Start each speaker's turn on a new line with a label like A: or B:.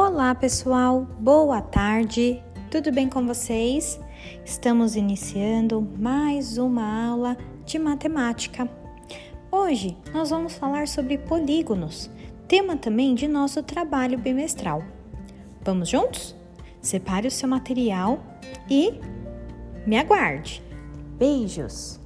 A: Olá, pessoal. Boa tarde. Tudo bem com vocês? Estamos iniciando mais uma aula de matemática. Hoje nós vamos falar sobre polígonos, tema também de nosso trabalho bimestral. Vamos juntos? Separe o seu material e me aguarde. Beijos!